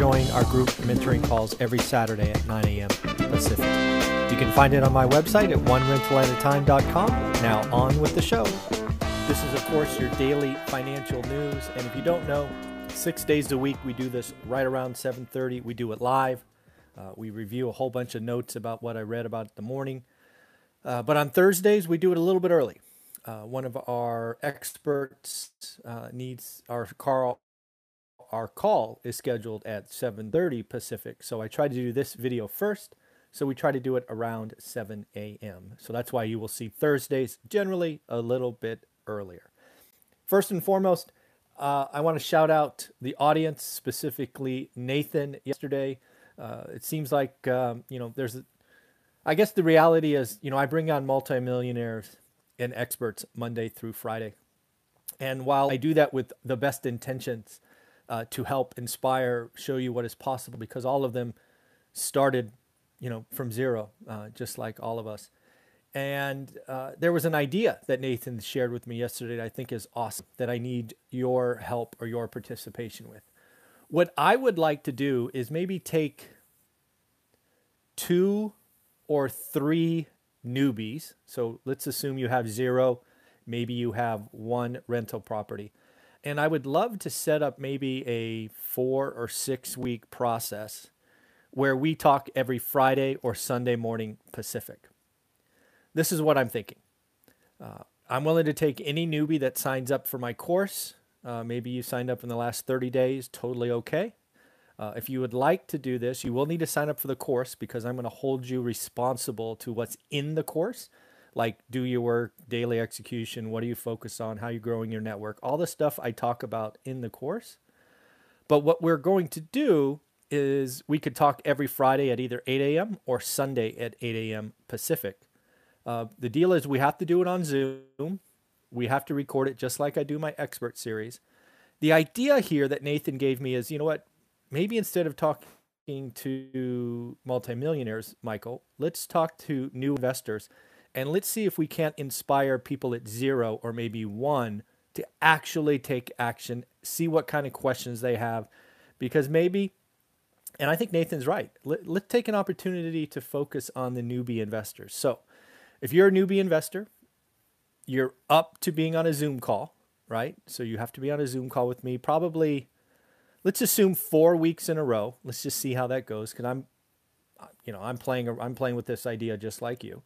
join our group mentoring calls every Saturday at 9 a.m. Pacific. You can find it on my website at onerentalatatime.com. Now on with the show. This is, of course, your daily financial news, and if you don't know, six days a week we do this right around 7:30. We do it live. Uh, we review a whole bunch of notes about what I read about the morning. Uh, but on Thursdays we do it a little bit early. Uh, one of our experts uh, needs our call. Our call is scheduled at 7:30 Pacific, so I try to do this video first so we try to do it around 7 a.m. So that's why you will see Thursdays generally a little bit earlier. First and foremost, uh, I want to shout out the audience, specifically Nathan yesterday. Uh, it seems like, um, you know, there's, a, I guess the reality is, you know, I bring on multimillionaires and experts Monday through Friday. And while I do that with the best intentions uh, to help inspire, show you what is possible, because all of them started you know, from zero, uh, just like all of us. And uh, there was an idea that Nathan shared with me yesterday that I think is awesome that I need your help or your participation with. What I would like to do is maybe take two or three newbies. So let's assume you have zero, maybe you have one rental property. And I would love to set up maybe a four or six week process where we talk every Friday or Sunday morning Pacific. This is what I'm thinking. Uh, I'm willing to take any newbie that signs up for my course. Uh, maybe you signed up in the last 30 days, totally okay. Uh, if you would like to do this, you will need to sign up for the course because I'm going to hold you responsible to what's in the course, like do your work, daily execution, what do you focus on, how you're growing your network, all the stuff I talk about in the course. But what we're going to do is we could talk every Friday at either 8 a.m. or Sunday at 8 a.m. Pacific. Uh, the deal is we have to do it on Zoom. We have to record it just like I do my expert series. The idea here that Nathan gave me is you know what? Maybe instead of talking to multimillionaires, Michael, let's talk to new investors and let's see if we can't inspire people at zero or maybe one to actually take action, see what kind of questions they have. Because maybe and I think Nathan's right. Let, let's take an opportunity to focus on the newbie investors. So, if you're a newbie investor, you're up to being on a Zoom call, right? So, you have to be on a Zoom call with me, probably, let's assume four weeks in a row. Let's just see how that goes because I'm, you know, I'm playing, I'm playing with this idea just like you.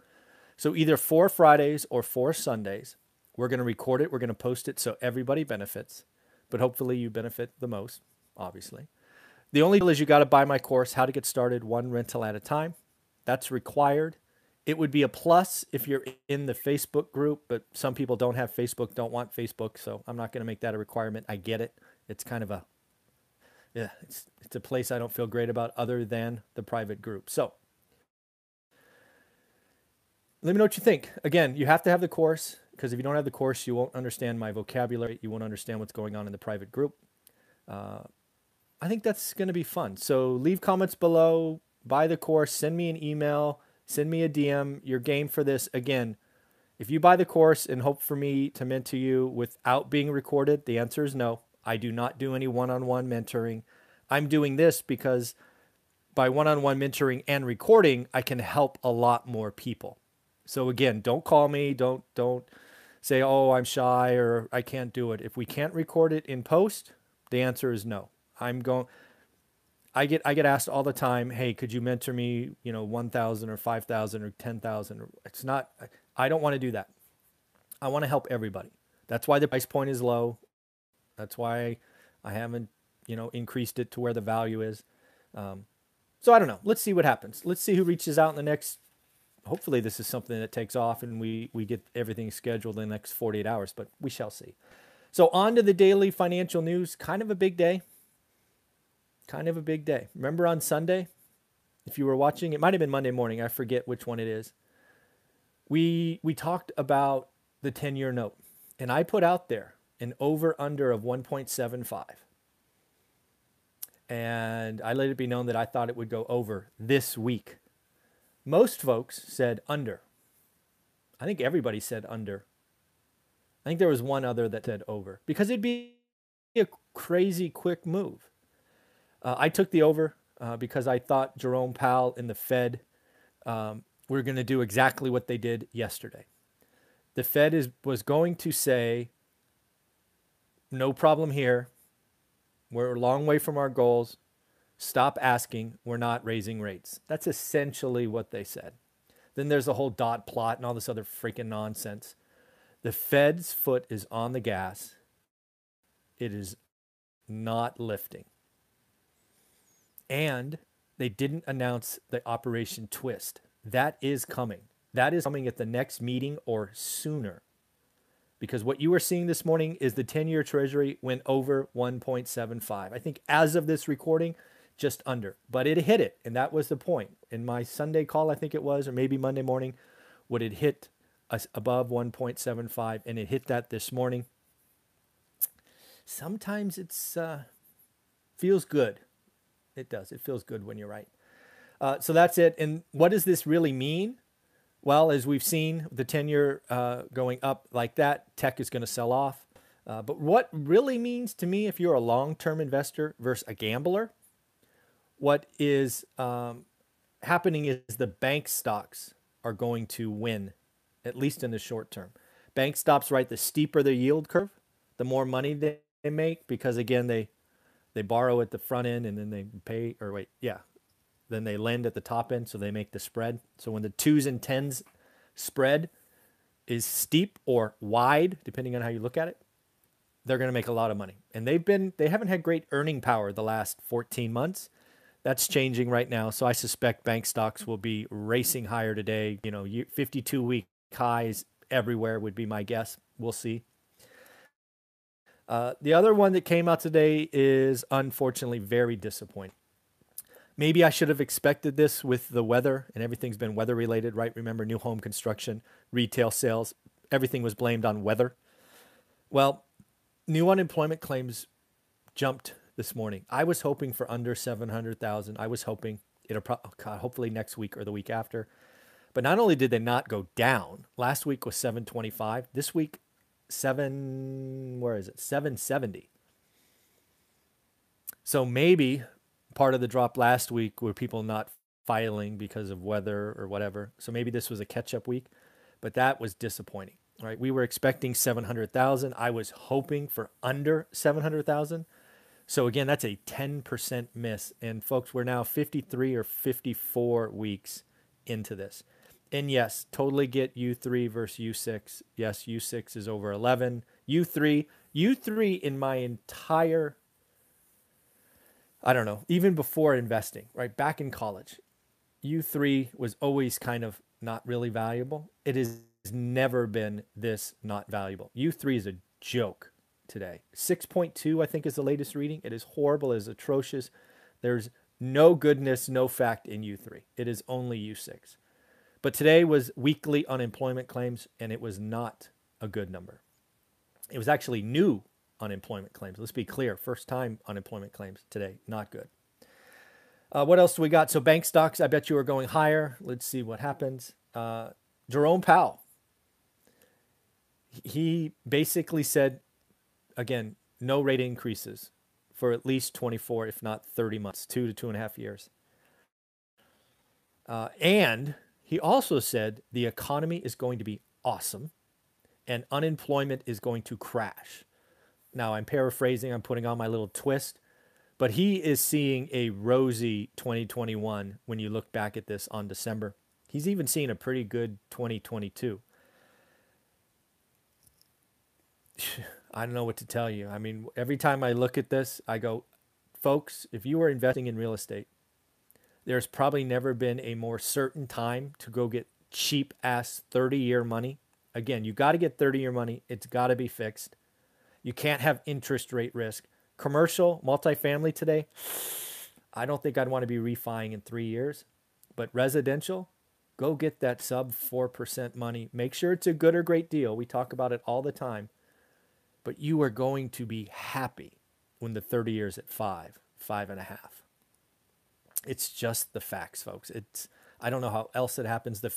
So, either four Fridays or four Sundays, we're going to record it, we're going to post it so everybody benefits, but hopefully you benefit the most, obviously. The only deal is you got to buy my course, How to Get Started One Rental at a Time. That's required. It would be a plus if you're in the Facebook group, but some people don't have Facebook, don't want Facebook, so I'm not going to make that a requirement. I get it. It's kind of a yeah, it's it's a place I don't feel great about other than the private group. So, let me know what you think. Again, you have to have the course because if you don't have the course, you won't understand my vocabulary. You won't understand what's going on in the private group. Uh, I think that's going to be fun. So leave comments below, buy the course, send me an email, send me a DM. You're game for this. Again, if you buy the course and hope for me to mentor you without being recorded, the answer is no. I do not do any one on one mentoring. I'm doing this because by one on one mentoring and recording, I can help a lot more people. So again, don't call me, don't don't say, "Oh, I'm shy or I can't do it." If we can't record it in post, the answer is no. I'm going. I get I get asked all the time, "Hey, could you mentor me? You know, one thousand or five thousand or ten thousand? It's not. I don't want to do that. I want to help everybody. That's why the price point is low. That's why I haven't, you know, increased it to where the value is. Um, so I don't know. Let's see what happens. Let's see who reaches out in the next. Hopefully, this is something that takes off and we we get everything scheduled in the next 48 hours. But we shall see. So on to the daily financial news. Kind of a big day kind of a big day. Remember on Sunday, if you were watching, it might have been Monday morning. I forget which one it is. we we talked about the 10-year note and I put out there an over under of 1.75. And I let it be known that I thought it would go over this week. Most folks said under. I think everybody said under. I think there was one other that said over because it'd be a crazy quick move. Uh, I took the over uh, because I thought Jerome Powell and the Fed um, were going to do exactly what they did yesterday. The Fed is was going to say, "No problem here. We're a long way from our goals. Stop asking. We're not raising rates." That's essentially what they said. Then there's the whole dot plot and all this other freaking nonsense. The Fed's foot is on the gas. It is not lifting. And they didn't announce the Operation Twist. That is coming. That is coming at the next meeting or sooner. Because what you are seeing this morning is the 10 year Treasury went over 1.75. I think as of this recording, just under. But it hit it, and that was the point. In my Sunday call, I think it was, or maybe Monday morning, would it hit us above 1.75, and it hit that this morning. Sometimes it's uh, feels good. It does. It feels good when you're right. Uh, so that's it. And what does this really mean? Well, as we've seen, the 10 year uh, going up like that, tech is going to sell off. Uh, but what really means to me, if you're a long term investor versus a gambler, what is um, happening is the bank stocks are going to win, at least in the short term. Bank stocks, right? The steeper the yield curve, the more money they, they make because again they they borrow at the front end and then they pay or wait yeah then they lend at the top end so they make the spread so when the twos and tens spread is steep or wide depending on how you look at it they're going to make a lot of money and they've been they haven't had great earning power the last 14 months that's changing right now so i suspect bank stocks will be racing higher today you know 52 week highs everywhere would be my guess we'll see uh, the other one that came out today is unfortunately very disappointing. Maybe I should have expected this with the weather, and everything's been weather related, right? Remember, new home construction, retail sales, everything was blamed on weather. Well, new unemployment claims jumped this morning. I was hoping for under 700,000. I was hoping it'll pro- oh hopefully next week or the week after. But not only did they not go down, last week was 725. This week seven where is it 770 so maybe part of the drop last week were people not filing because of weather or whatever so maybe this was a catch up week but that was disappointing right we were expecting 700,000 i was hoping for under 700,000 so again that's a 10% miss and folks we're now 53 or 54 weeks into this and yes, totally get U3 versus U6. Yes, U6 is over 11. U3, U3 in my entire, I don't know, even before investing, right? Back in college, U3 was always kind of not really valuable. It has never been this not valuable. U3 is a joke today. 6.2, I think, is the latest reading. It is horrible, it is atrocious. There's no goodness, no fact in U3. It is only U6. But today was weekly unemployment claims, and it was not a good number. It was actually new unemployment claims. Let's be clear first time unemployment claims today, not good. Uh, what else do we got? So, bank stocks, I bet you are going higher. Let's see what happens. Uh, Jerome Powell, he basically said, again, no rate increases for at least 24, if not 30 months, two to two and a half years. Uh, and he also said the economy is going to be awesome and unemployment is going to crash. Now, I'm paraphrasing, I'm putting on my little twist, but he is seeing a rosy 2021 when you look back at this on December. He's even seeing a pretty good 2022. I don't know what to tell you. I mean, every time I look at this, I go, folks, if you are investing in real estate, there's probably never been a more certain time to go get cheap ass 30 year money. Again, you got to get 30 year money. It's got to be fixed. You can't have interest rate risk. Commercial, multifamily today, I don't think I'd want to be refining in three years. But residential, Go get that sub 4% money. Make sure it's a good or great deal. We talk about it all the time. But you are going to be happy when the 30 years at five, five and a half. It's just the facts, folks. It's I don't know how else it happens. The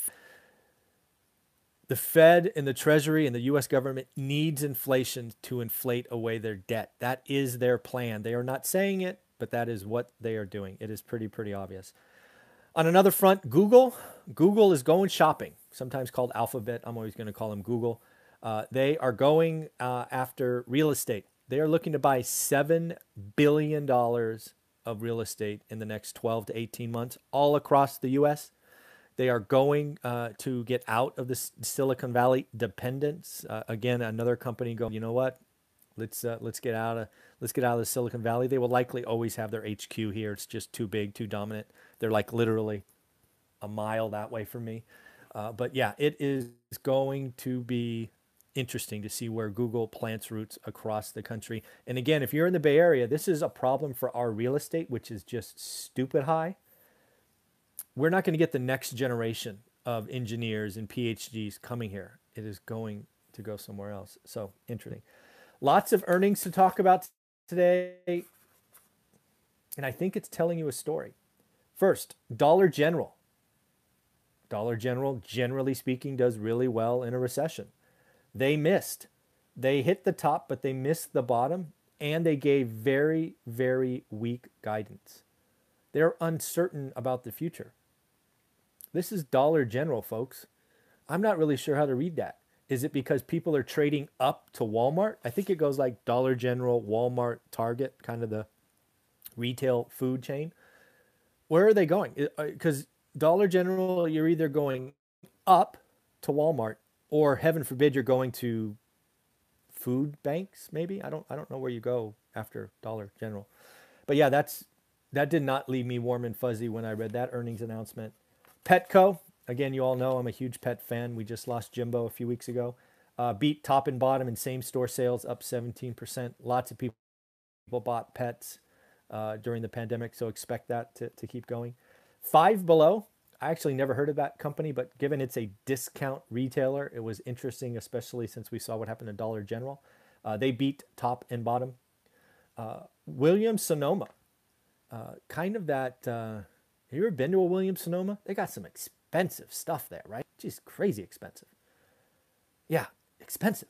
the Fed and the Treasury and the US government needs inflation to inflate away their debt. That is their plan. They are not saying it, but that is what they are doing. It is pretty pretty obvious. On another front, Google. Google is going shopping, sometimes called Alphabet. I'm always going to call them Google. Uh, they are going uh, after real estate. They are looking to buy $7 billion of real estate in the next 12 to 18 months all across the US. They are going uh, to get out of the Silicon Valley dependence. Uh, again, another company going, you know what? Let's uh, let's get out of let's get out of the Silicon Valley. They will likely always have their HQ here. It's just too big, too dominant. They're like literally a mile that way from me. Uh, but yeah, it is going to be interesting to see where Google plants roots across the country. And again, if you're in the Bay Area, this is a problem for our real estate, which is just stupid high. We're not going to get the next generation of engineers and PhDs coming here. It is going to go somewhere else. So interesting. Lots of earnings to talk about today. And I think it's telling you a story. First, Dollar General. Dollar General, generally speaking, does really well in a recession. They missed. They hit the top, but they missed the bottom, and they gave very, very weak guidance. They're uncertain about the future. This is Dollar General, folks. I'm not really sure how to read that. Is it because people are trading up to Walmart? I think it goes like Dollar General, Walmart, Target, kind of the retail food chain. Where are they going? Because Dollar General, you're either going up to Walmart or heaven forbid you're going to food banks maybe? I don't i don't know where you go after dollar general. But yeah that's that did not leave me warm and fuzzy when i read that earnings announcement. Petco again you all know i'm a huge pet fan. We just lost jimbo a few weeks ago. Uh, beat top and bottom and same store sales up 17% lots of people bought pets uh, during the pandemic so expect that to, to keep going. Five below I actually never heard of that company, but given it's a discount retailer, it was interesting, especially since we saw what happened to Dollar General. Uh, they beat top and bottom. Uh, Sonoma, uh, kind of that. Uh, have you ever been to a Williams Sonoma? They got some expensive stuff there, right? Just crazy expensive. Yeah, expensive.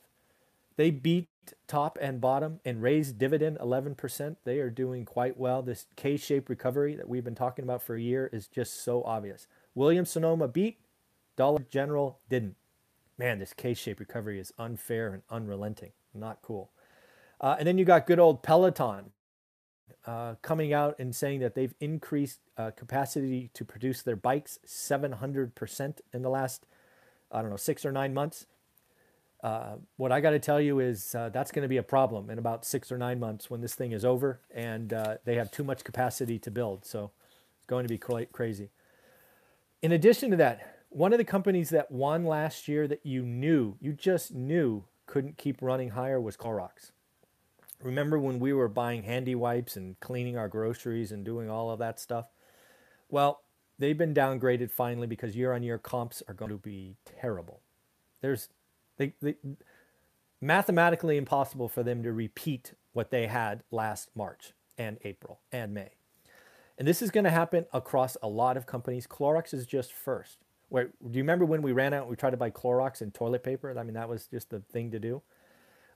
They beat top and bottom and raised dividend 11%. They are doing quite well. This K shaped recovery that we've been talking about for a year is just so obvious. Williams Sonoma beat, Dollar General didn't. Man, this K shaped recovery is unfair and unrelenting. Not cool. Uh, and then you got good old Peloton uh, coming out and saying that they've increased uh, capacity to produce their bikes 700% in the last, I don't know, six or nine months. Uh, what I got to tell you is uh, that's going to be a problem in about six or nine months when this thing is over and uh, they have too much capacity to build. So it's going to be quite crazy. In addition to that, one of the companies that won last year that you knew, you just knew couldn't keep running higher was Clorox. Remember when we were buying handy wipes and cleaning our groceries and doing all of that stuff? Well, they've been downgraded finally because year on year comps are going to be terrible. There's they, they mathematically impossible for them to repeat what they had last March and April and May. And this is going to happen across a lot of companies. Clorox is just first. Wait, do you remember when we ran out and we tried to buy Clorox and toilet paper? I mean, that was just the thing to do.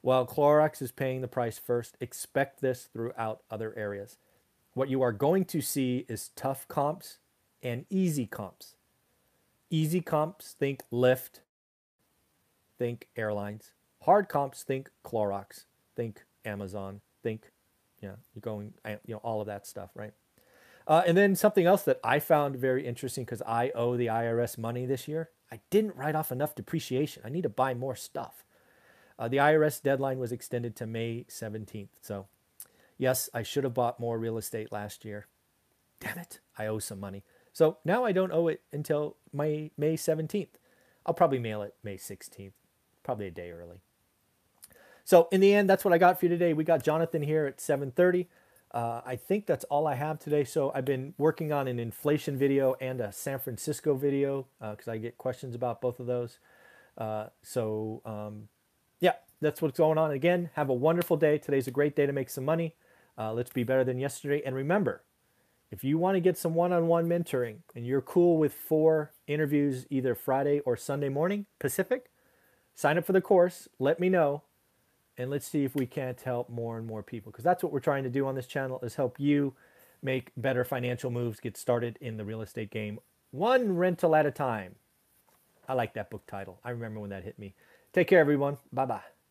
Well, Clorox is paying the price first. Expect this throughout other areas. What you are going to see is tough comps and easy comps. Easy comps, think Lyft, think airlines. Hard comps, think Clorox, think Amazon, think, yeah, you're going, you know, all of that stuff, right? Uh, and then something else that I found very interesting because I owe the IRS money this year. I didn't write off enough depreciation. I need to buy more stuff. Uh, the IRS deadline was extended to May 17th. So, yes, I should have bought more real estate last year. Damn it, I owe some money. So now I don't owe it until May, May 17th. I'll probably mail it May 16th, probably a day early. So in the end, that's what I got for you today. We got Jonathan here at 7:30. Uh, I think that's all I have today. So I've been working on an inflation video and a San Francisco video because uh, I get questions about both of those. Uh, so um, yeah, that's what's going on. Again, have a wonderful day. Today's a great day to make some money. Uh, let's be better than yesterday. And remember, if you want to get some one-on-one mentoring and you're cool with four interviews either Friday or Sunday morning Pacific, sign up for the course. Let me know and let's see if we can't help more and more people because that's what we're trying to do on this channel is help you make better financial moves get started in the real estate game one rental at a time. I like that book title. I remember when that hit me. Take care everyone. Bye bye